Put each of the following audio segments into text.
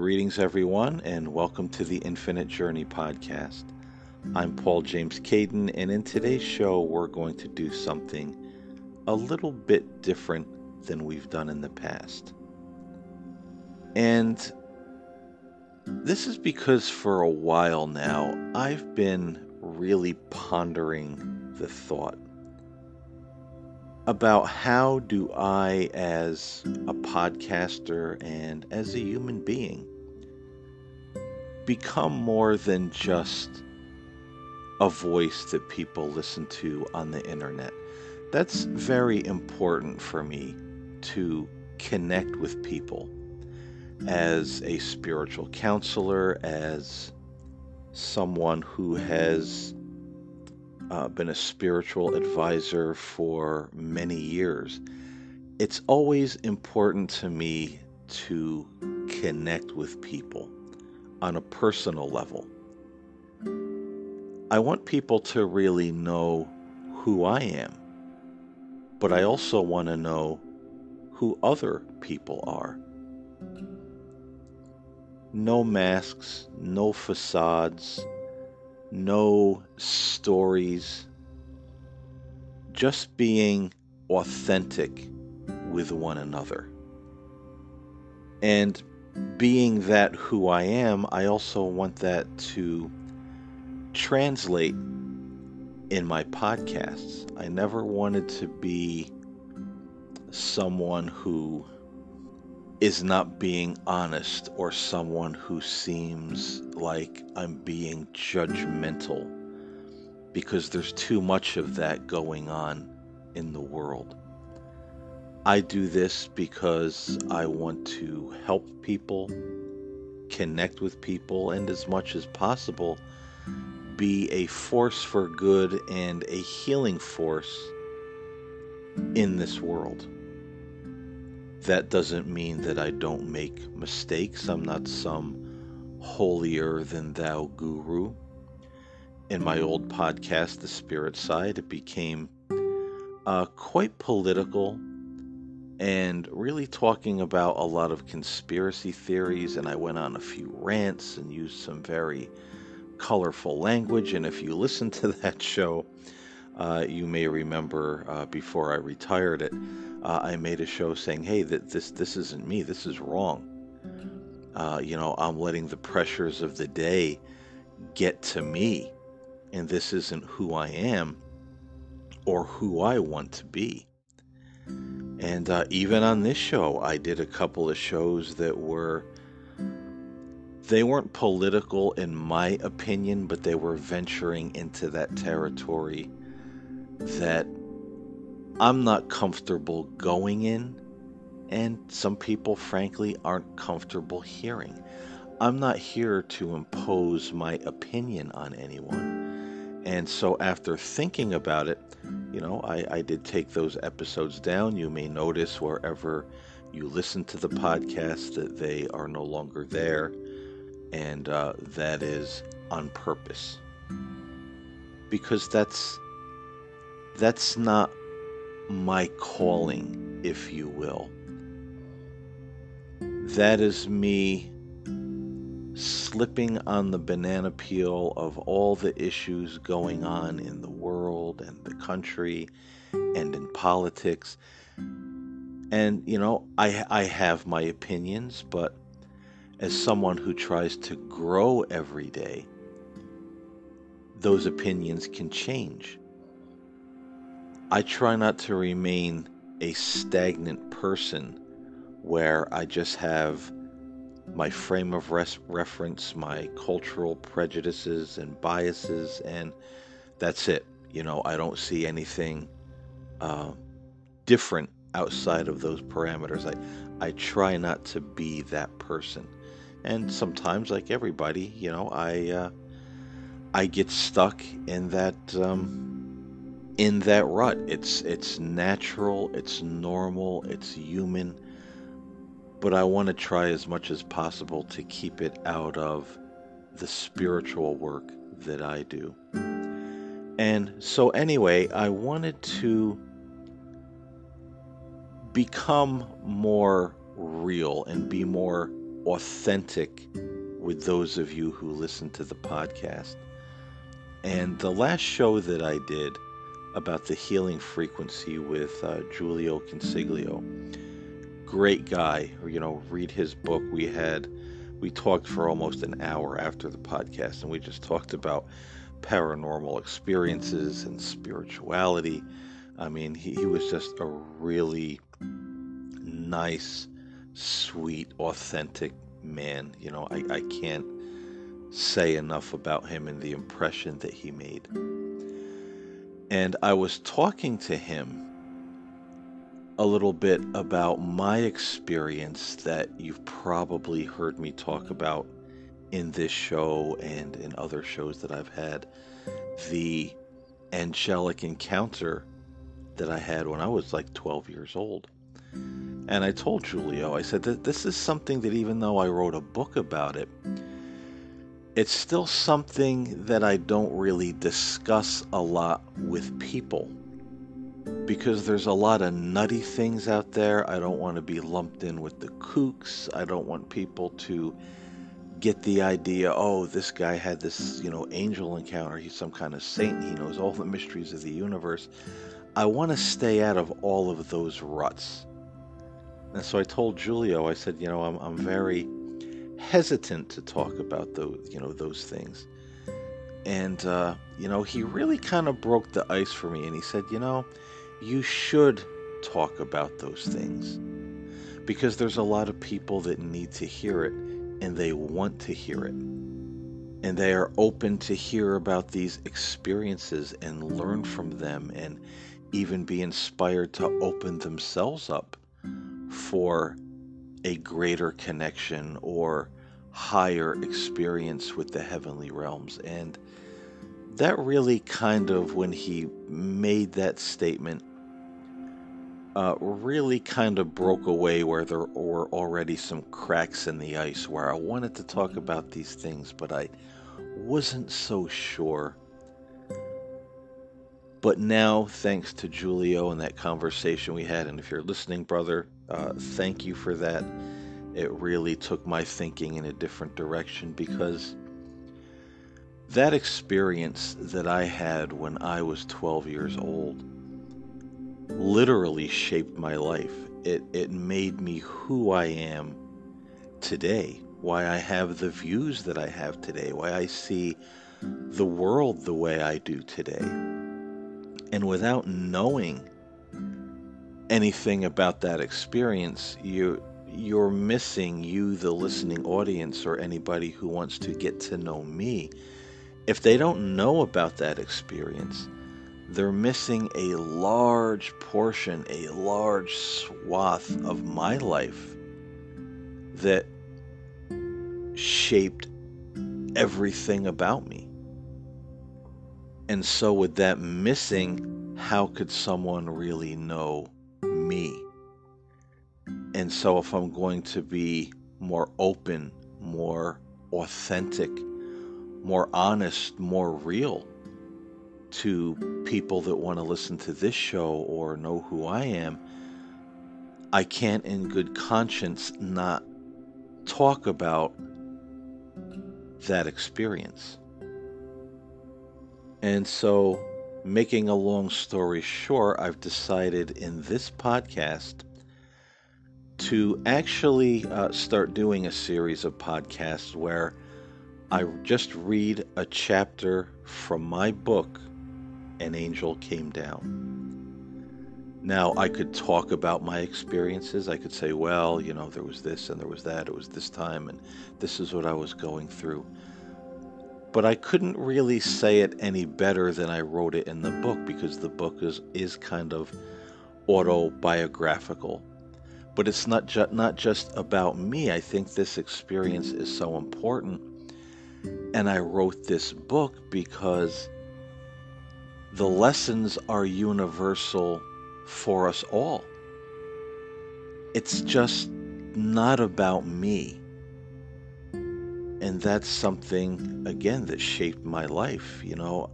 Greetings, everyone, and welcome to the Infinite Journey podcast. I'm Paul James Caiden, and in today's show, we're going to do something a little bit different than we've done in the past. And this is because for a while now, I've been really pondering the thought about how do I, as a podcaster and as a human being, become more than just a voice that people listen to on the internet. That's very important for me to connect with people as a spiritual counselor, as someone who has uh, been a spiritual advisor for many years, it's always important to me to connect with people on a personal level. I want people to really know who I am, but I also want to know who other people are. No masks, no facades no stories, just being authentic with one another. And being that who I am, I also want that to translate in my podcasts. I never wanted to be someone who is not being honest or someone who seems like I'm being judgmental because there's too much of that going on in the world. I do this because I want to help people, connect with people, and as much as possible, be a force for good and a healing force in this world that doesn't mean that I don't make mistakes. I'm not some holier than thou guru. In my old podcast, The Spirit Side, it became uh, quite political and really talking about a lot of conspiracy theories. And I went on a few rants and used some very colorful language. And if you listen to that show, uh, you may remember uh, before I retired it, uh, I made a show saying, "Hey, that this this isn't me. This is wrong. Uh, you know, I'm letting the pressures of the day get to me, and this isn't who I am or who I want to be." And uh, even on this show, I did a couple of shows that were they weren't political in my opinion, but they were venturing into that territory that I'm not comfortable going in, and some people, frankly, aren't comfortable hearing. I'm not here to impose my opinion on anyone. And so, after thinking about it, you know, I, I did take those episodes down. You may notice wherever you listen to the podcast that they are no longer there, and uh, that is on purpose. Because that's that's not my calling, if you will. That is me slipping on the banana peel of all the issues going on in the world and the country and in politics. And, you know, I, I have my opinions, but as someone who tries to grow every day, those opinions can change. I try not to remain a stagnant person where I just have my frame of res- reference, my cultural prejudices and biases, and that's it. You know, I don't see anything uh, different outside of those parameters. I, I try not to be that person. And sometimes, like everybody, you know, I uh, I get stuck in that um, in that rut. It's it's natural, it's normal, it's human. But I want to try as much as possible to keep it out of the spiritual work that I do. And so anyway, I wanted to become more real and be more authentic with those of you who listen to the podcast. And the last show that I did about the healing frequency with uh, Giulio Consiglio, great guy. You know, read his book. We had, we talked for almost an hour after the podcast, and we just talked about paranormal experiences and spirituality. I mean, he, he was just a really nice, sweet, authentic man. You know, I, I can't say enough about him and the impression that he made. And I was talking to him a little bit about my experience that you've probably heard me talk about in this show and in other shows that I've had. The angelic encounter that I had when I was like 12 years old. And I told Giulio, I said that this is something that even though I wrote a book about it, it's still something that I don't really discuss a lot with people because there's a lot of nutty things out there. I don't want to be lumped in with the kooks. I don't want people to get the idea, oh, this guy had this, you know, angel encounter. He's some kind of saint. He knows all the mysteries of the universe. I want to stay out of all of those ruts. And so I told Giulio, I said, you know, I'm, I'm very hesitant to talk about those, you know, those things. And, uh, you know, he really kind of broke the ice for me. And he said, you know, you should talk about those things because there's a lot of people that need to hear it and they want to hear it. And they are open to hear about these experiences and learn from them and even be inspired to open themselves up for a greater connection or higher experience with the heavenly realms. And that really kind of, when he made that statement, uh, really kind of broke away where there were already some cracks in the ice where I wanted to talk about these things, but I wasn't so sure but now, thanks to Giulio and that conversation we had, and if you're listening, brother, uh, thank you for that. It really took my thinking in a different direction because that experience that I had when I was 12 years old literally shaped my life. It, it made me who I am today, why I have the views that I have today, why I see the world the way I do today and without knowing anything about that experience, you you're missing you the listening audience or anybody who wants to get to know me. If they don't know about that experience, they're missing a large portion, a large swath of my life that shaped everything about me. And so, with that missing, how could someone really know me? And so, if I'm going to be more open, more authentic, more honest, more real to people that want to listen to this show or know who I am, I can't, in good conscience, not talk about that experience. And so, making a long story short, I've decided in this podcast to actually uh, start doing a series of podcasts where I just read a chapter from my book, An Angel Came Down. Now, I could talk about my experiences. I could say, well, you know, there was this and there was that, it was this time, and this is what I was going through but I couldn't really say it any better than I wrote it in the book because the book is is kind of autobiographical. But it's not ju- not just about me. I think this experience is so important. And I wrote this book because the lessons are universal for us all. It's just not about me and that's something again that shaped my life you know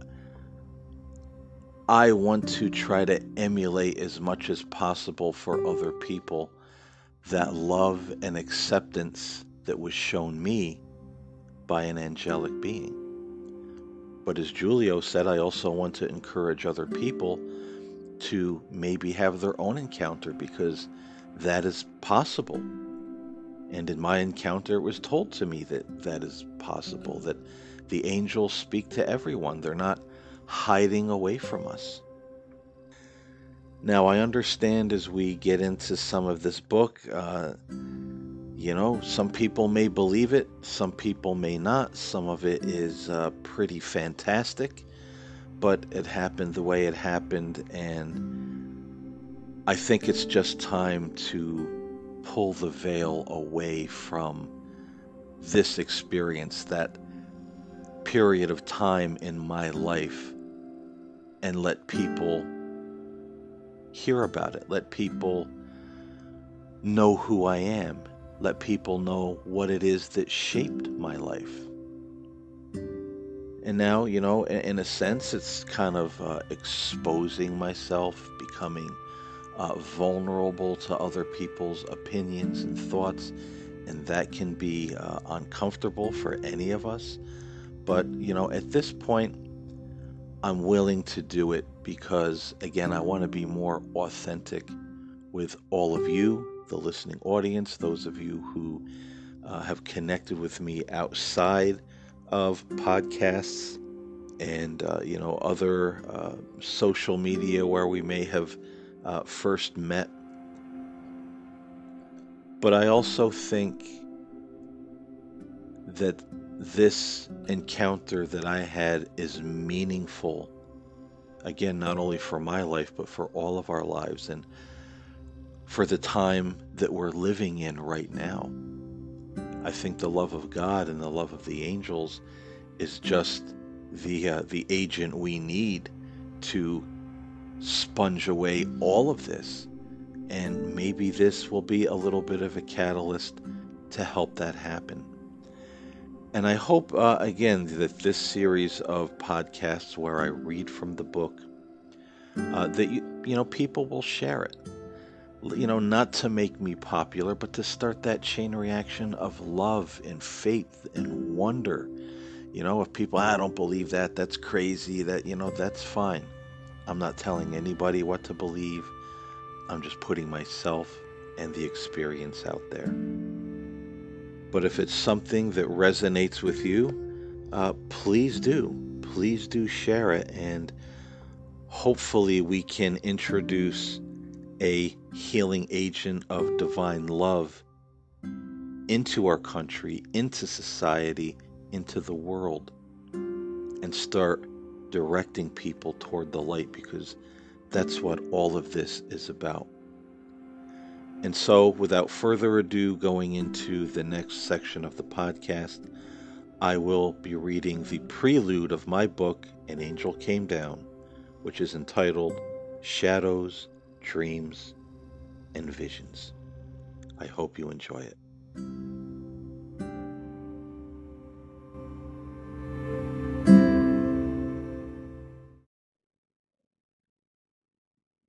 i want to try to emulate as much as possible for other people that love and acceptance that was shown me by an angelic being. But as Giulio said, I also want to encourage other people to maybe have their own encounter because that is possible. And in my encounter, it was told to me that that is possible, that the angels speak to everyone. They're not hiding away from us. Now, I understand as we get into some of this book, uh, you know, some people may believe it, some people may not. Some of it is uh, pretty fantastic, but it happened the way it happened, and I think it's just time to pull the veil away from this experience, that period of time in my life, and let people hear about it. Let people know who I am. Let people know what it is that shaped my life. And now, you know, in, in a sense, it's kind of uh, exposing myself, becoming uh, vulnerable to other people's opinions and thoughts. And that can be uh, uncomfortable for any of us. But, you know, at this point, I'm willing to do it because, again, I want to be more authentic with all of you, the listening audience, those of you who uh, have connected with me outside of podcasts and, uh, you know, other uh, social media where we may have uh, first met. But I also think that this encounter that I had is meaningful. Again, not only for my life, but for all of our lives and for the time that we're living in right now. I think the love of God and the love of the angels is just the uh, the agent we need to sponge away all of this. And maybe this will be a little bit of a catalyst to help that happen. And I hope, uh, again, that this series of podcasts where I read from the book, uh, that you, you know, people will share it. You know, not to make me popular, but to start that chain reaction of love and faith and wonder. You know, if people, I don't believe that, that's crazy, that, you know, that's fine. I'm not telling anybody what to believe. I'm just putting myself and the experience out there. But if it's something that resonates with you, uh, please do. Please do share it. And hopefully, we can introduce a healing agent of divine love into our country, into society, into the world, and start directing people toward the light because that's what all of this is about. And so, without further ado, going into the next section of the podcast, I will be reading the prelude of my book, An Angel Came Down, which is entitled Shadows, Dreams, and Visions. I hope you enjoy it.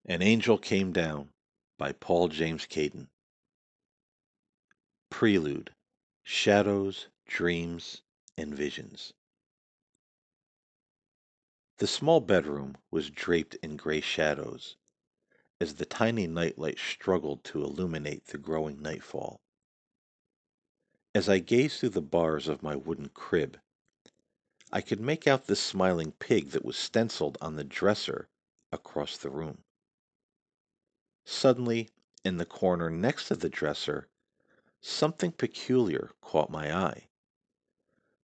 An Angel Came Down by Paul James Caiden. Prelude Shadows, Dreams, and Visions. The small bedroom was draped in gray shadows as the tiny nightlight struggled to illuminate the growing nightfall. As I gazed through the bars of my wooden crib, I could make out the smiling pig that was stenciled on the dresser across the room. Suddenly, in the corner next to the dresser, something peculiar caught my eye.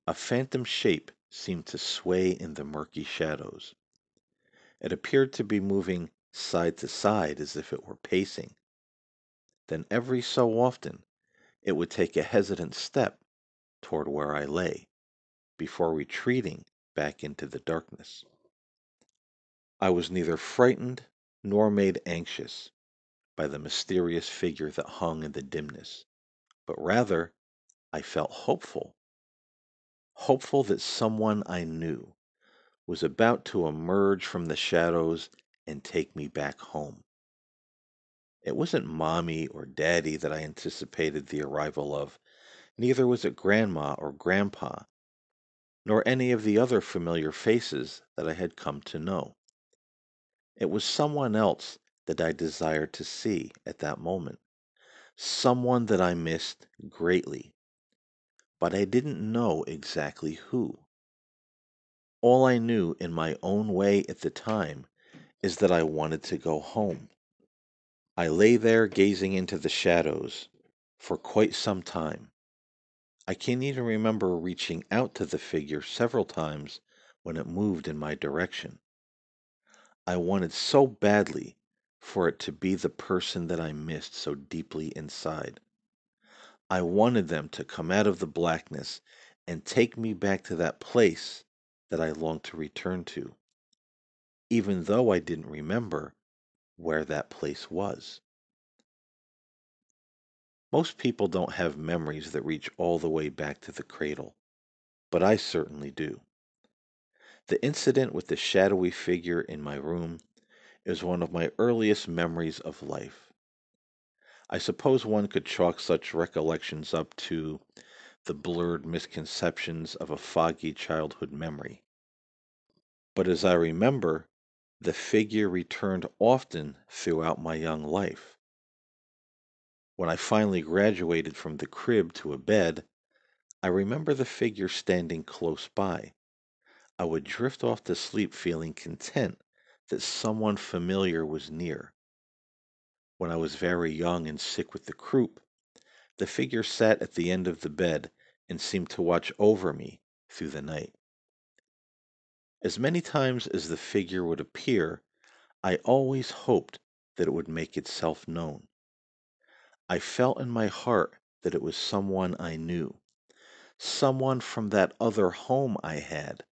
A phantom shape seemed to sway in the murky shadows. It appeared to be moving side to side as if it were pacing. Then every so often it would take a hesitant step toward where I lay, before retreating back into the darkness. I was neither frightened nor made anxious by the mysterious figure that hung in the dimness, but rather I felt hopeful. Hopeful that someone I knew was about to emerge from the shadows and take me back home. It wasn't mommy or daddy that I anticipated the arrival of. Neither was it Grandma or Grandpa, nor any of the other familiar faces that I had come to know. It was someone else that I desired to see at that moment, someone that I missed greatly, but I didn't know exactly who. All I knew in my own way at the time is that I wanted to go home. I lay there gazing into the shadows for quite some time. I can even remember reaching out to the figure several times when it moved in my direction. I wanted so badly for it to be the person that I missed so deeply inside. I wanted them to come out of the blackness and take me back to that place that I longed to return to, even though I didn't remember where that place was. Most people don't have memories that reach all the way back to the cradle, but I certainly do. The incident with the shadowy figure in my room is one of my earliest memories of life. I suppose one could chalk such recollections up to the blurred misconceptions of a foggy childhood memory. But as I remember, the figure returned often throughout my young life. When I finally graduated from the crib to a bed, I remember the figure standing close by. I would drift off to sleep feeling content that someone familiar was near. When I was very young and sick with the croup, the figure sat at the end of the bed and seemed to watch over me through the night. As many times as the figure would appear, I always hoped that it would make itself known. I felt in my heart that it was someone I knew, someone from that other home I had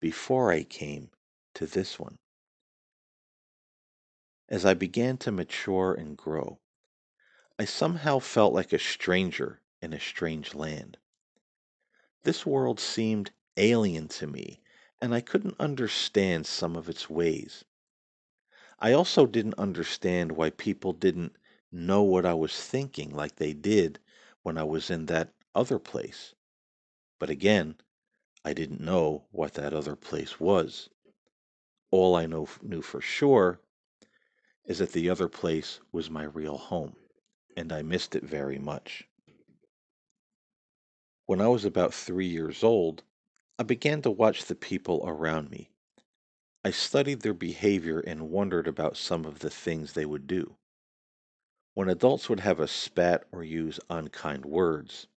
before I came to this one. As I began to mature and grow, I somehow felt like a stranger in a strange land. This world seemed alien to me, and I couldn't understand some of its ways. I also didn't understand why people didn't know what I was thinking like they did when I was in that other place. But again, I didn't know what that other place was. All I know, knew for sure is that the other place was my real home, and I missed it very much. When I was about three years old, I began to watch the people around me. I studied their behavior and wondered about some of the things they would do. When adults would have a spat or use unkind words,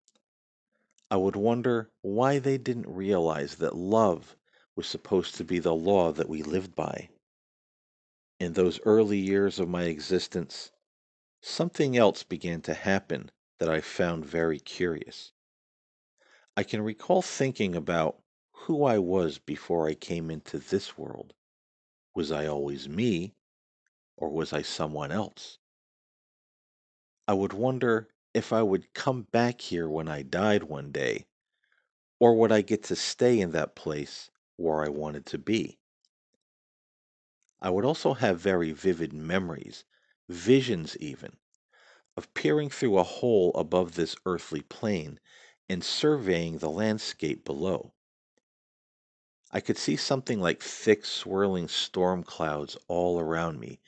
I would wonder why they didn't realize that love was supposed to be the law that we lived by. In those early years of my existence, something else began to happen that I found very curious. I can recall thinking about who I was before I came into this world. Was I always me, or was I someone else? I would wonder if I would come back here when I died one day, or would I get to stay in that place where I wanted to be? I would also have very vivid memories, visions even, of peering through a hole above this earthly plane and surveying the landscape below. I could see something like thick swirling storm clouds all around me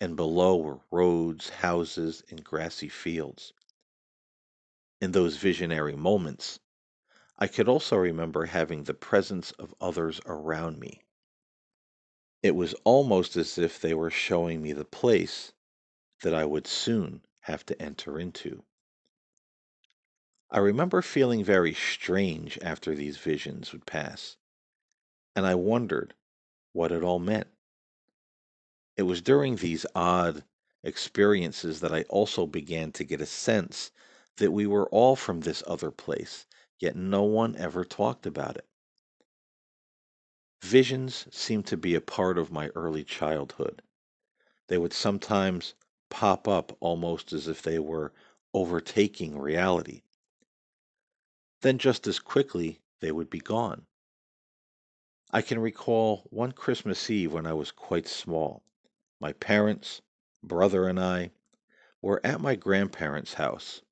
and below were roads, houses, and grassy fields. In those visionary moments, I could also remember having the presence of others around me. It was almost as if they were showing me the place that I would soon have to enter into. I remember feeling very strange after these visions would pass, and I wondered what it all meant. It was during these odd experiences that I also began to get a sense that we were all from this other place, yet no one ever talked about it. Visions seemed to be a part of my early childhood. They would sometimes pop up almost as if they were overtaking reality. Then, just as quickly, they would be gone. I can recall one Christmas Eve when I was quite small. My parents, brother, and I were at my grandparents' house.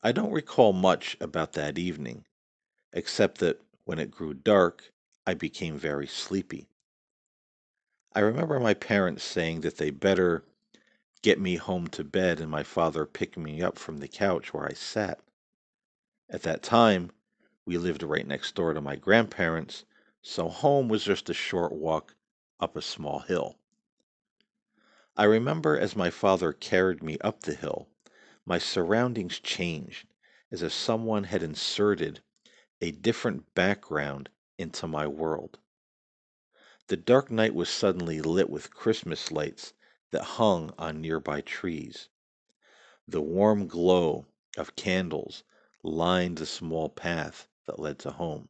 I don't recall much about that evening, except that when it grew dark, I became very sleepy. I remember my parents saying that they better get me home to bed and my father picking me up from the couch where I sat. At that time, we lived right next door to my grandparents, so home was just a short walk up a small hill. I remember as my father carried me up the hill, my surroundings changed as if someone had inserted a different background into my world. The dark night was suddenly lit with Christmas lights that hung on nearby trees. The warm glow of candles lined the small path that led to home.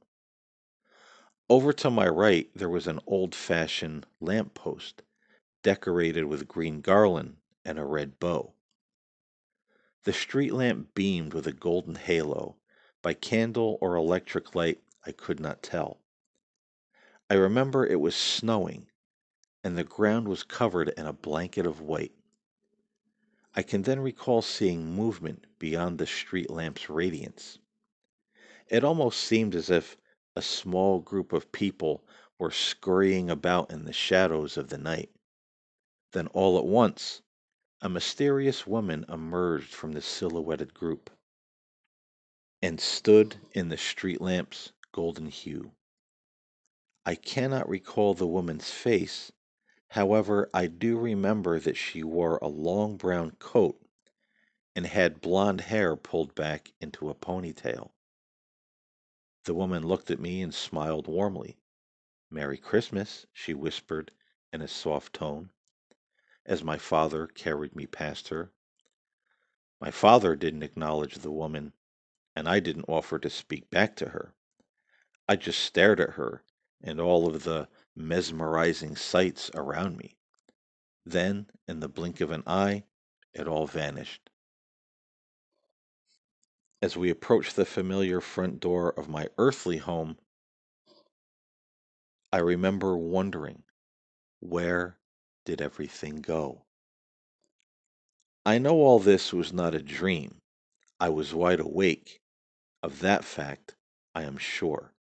Over to my right, there was an old fashioned lamp post decorated with green garland and a red bow. The street lamp beamed with a golden halo. By candle or electric light, I could not tell. I remember it was snowing, and the ground was covered in a blanket of white. I can then recall seeing movement beyond the street lamp's radiance. It almost seemed as if a small group of people were scurrying about in the shadows of the night. Then all at once, a mysterious woman emerged from the silhouetted group and stood in the street lamp's golden hue. I cannot recall the woman's face, however, I do remember that she wore a long brown coat and had blonde hair pulled back into a ponytail. The woman looked at me and smiled warmly. Merry Christmas, she whispered in a soft tone, as my father carried me past her. My father didn't acknowledge the woman, and I didn't offer to speak back to her. I just stared at her and all of the mesmerizing sights around me. Then, in the blink of an eye, it all vanished. As we approached the familiar front door of my earthly home, I remember wondering, where did everything go? I know all this was not a dream. I was wide awake. Of that fact, I am sure.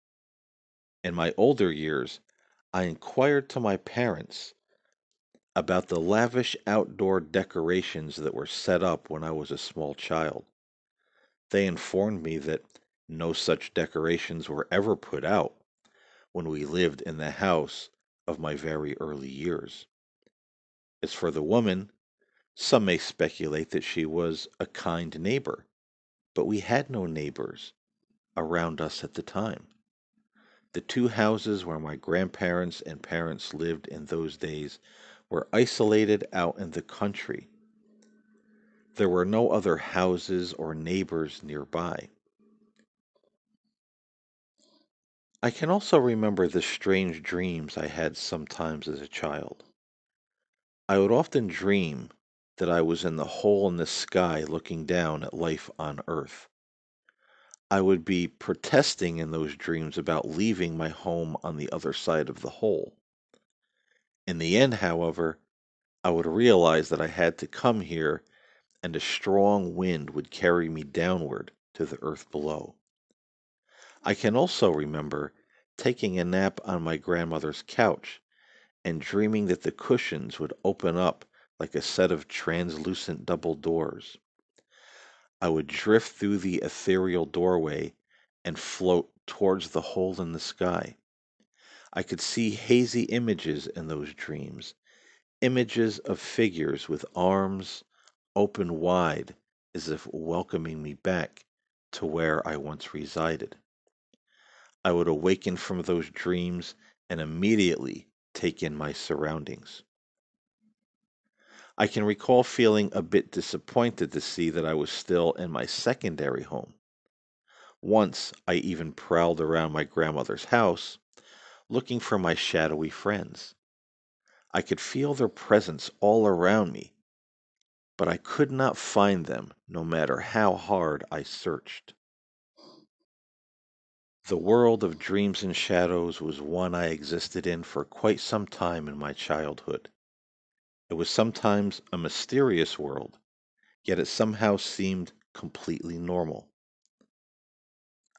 In my older years, I inquired to my parents about the lavish outdoor decorations that were set up when I was a small child. They informed me that no such decorations were ever put out when we lived in the house of my very early years. As for the woman, some may speculate that she was a kind neighbor, but we had no neighbors around us at the time. The two houses where my grandparents and parents lived in those days were isolated out in the country. There were no other houses or neighbors nearby. I can also remember the strange dreams I had sometimes as a child. I would often dream that I was in the hole in the sky looking down at life on earth. I would be protesting in those dreams about leaving my home on the other side of the hole. In the end, however, I would realize that I had to come here and a strong wind would carry me downward to the earth below. I can also remember taking a nap on my grandmother's couch and dreaming that the cushions would open up like a set of translucent double doors. I would drift through the ethereal doorway and float towards the hole in the sky. I could see hazy images in those dreams, images of figures with arms open wide as if welcoming me back to where I once resided. I would awaken from those dreams and immediately take in my surroundings. I can recall feeling a bit disappointed to see that I was still in my secondary home. Once I even prowled around my grandmother's house looking for my shadowy friends. I could feel their presence all around me, but I could not find them no matter how hard I searched. The world of dreams and shadows was one I existed in for quite some time in my childhood. It was sometimes a mysterious world, yet it somehow seemed completely normal.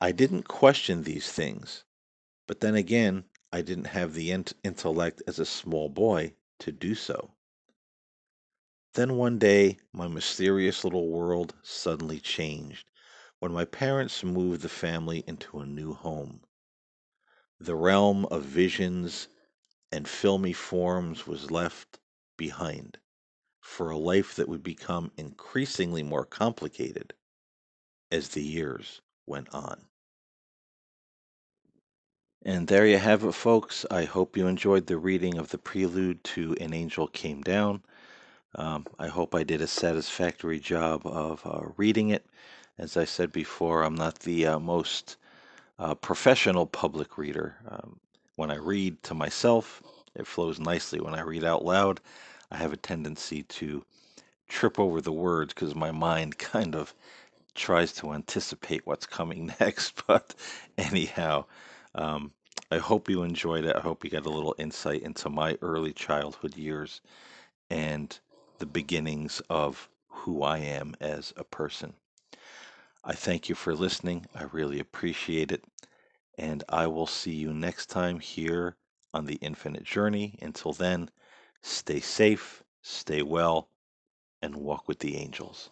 I didn't question these things, but then again, I didn't have the intellect as a small boy to do so. Then one day, my mysterious little world suddenly changed when my parents moved the family into a new home. The realm of visions and filmy forms was left behind for a life that would become increasingly more complicated as the years went on. And there you have it, folks. I hope you enjoyed the reading of the prelude to An Angel Came Down. Um, I hope I did a satisfactory job of uh, reading it. As I said before, I'm not the uh, most uh, professional public reader. Um, when I read to myself, it flows nicely. When I read out loud, I have a tendency to trip over the words because my mind kind of tries to anticipate what's coming next. But anyhow, um, I hope you enjoyed it. I hope you got a little insight into my early childhood years and the beginnings of who I am as a person. I thank you for listening. I really appreciate it. And I will see you next time here on the Infinite Journey. Until then, stay safe, stay well, and walk with the angels.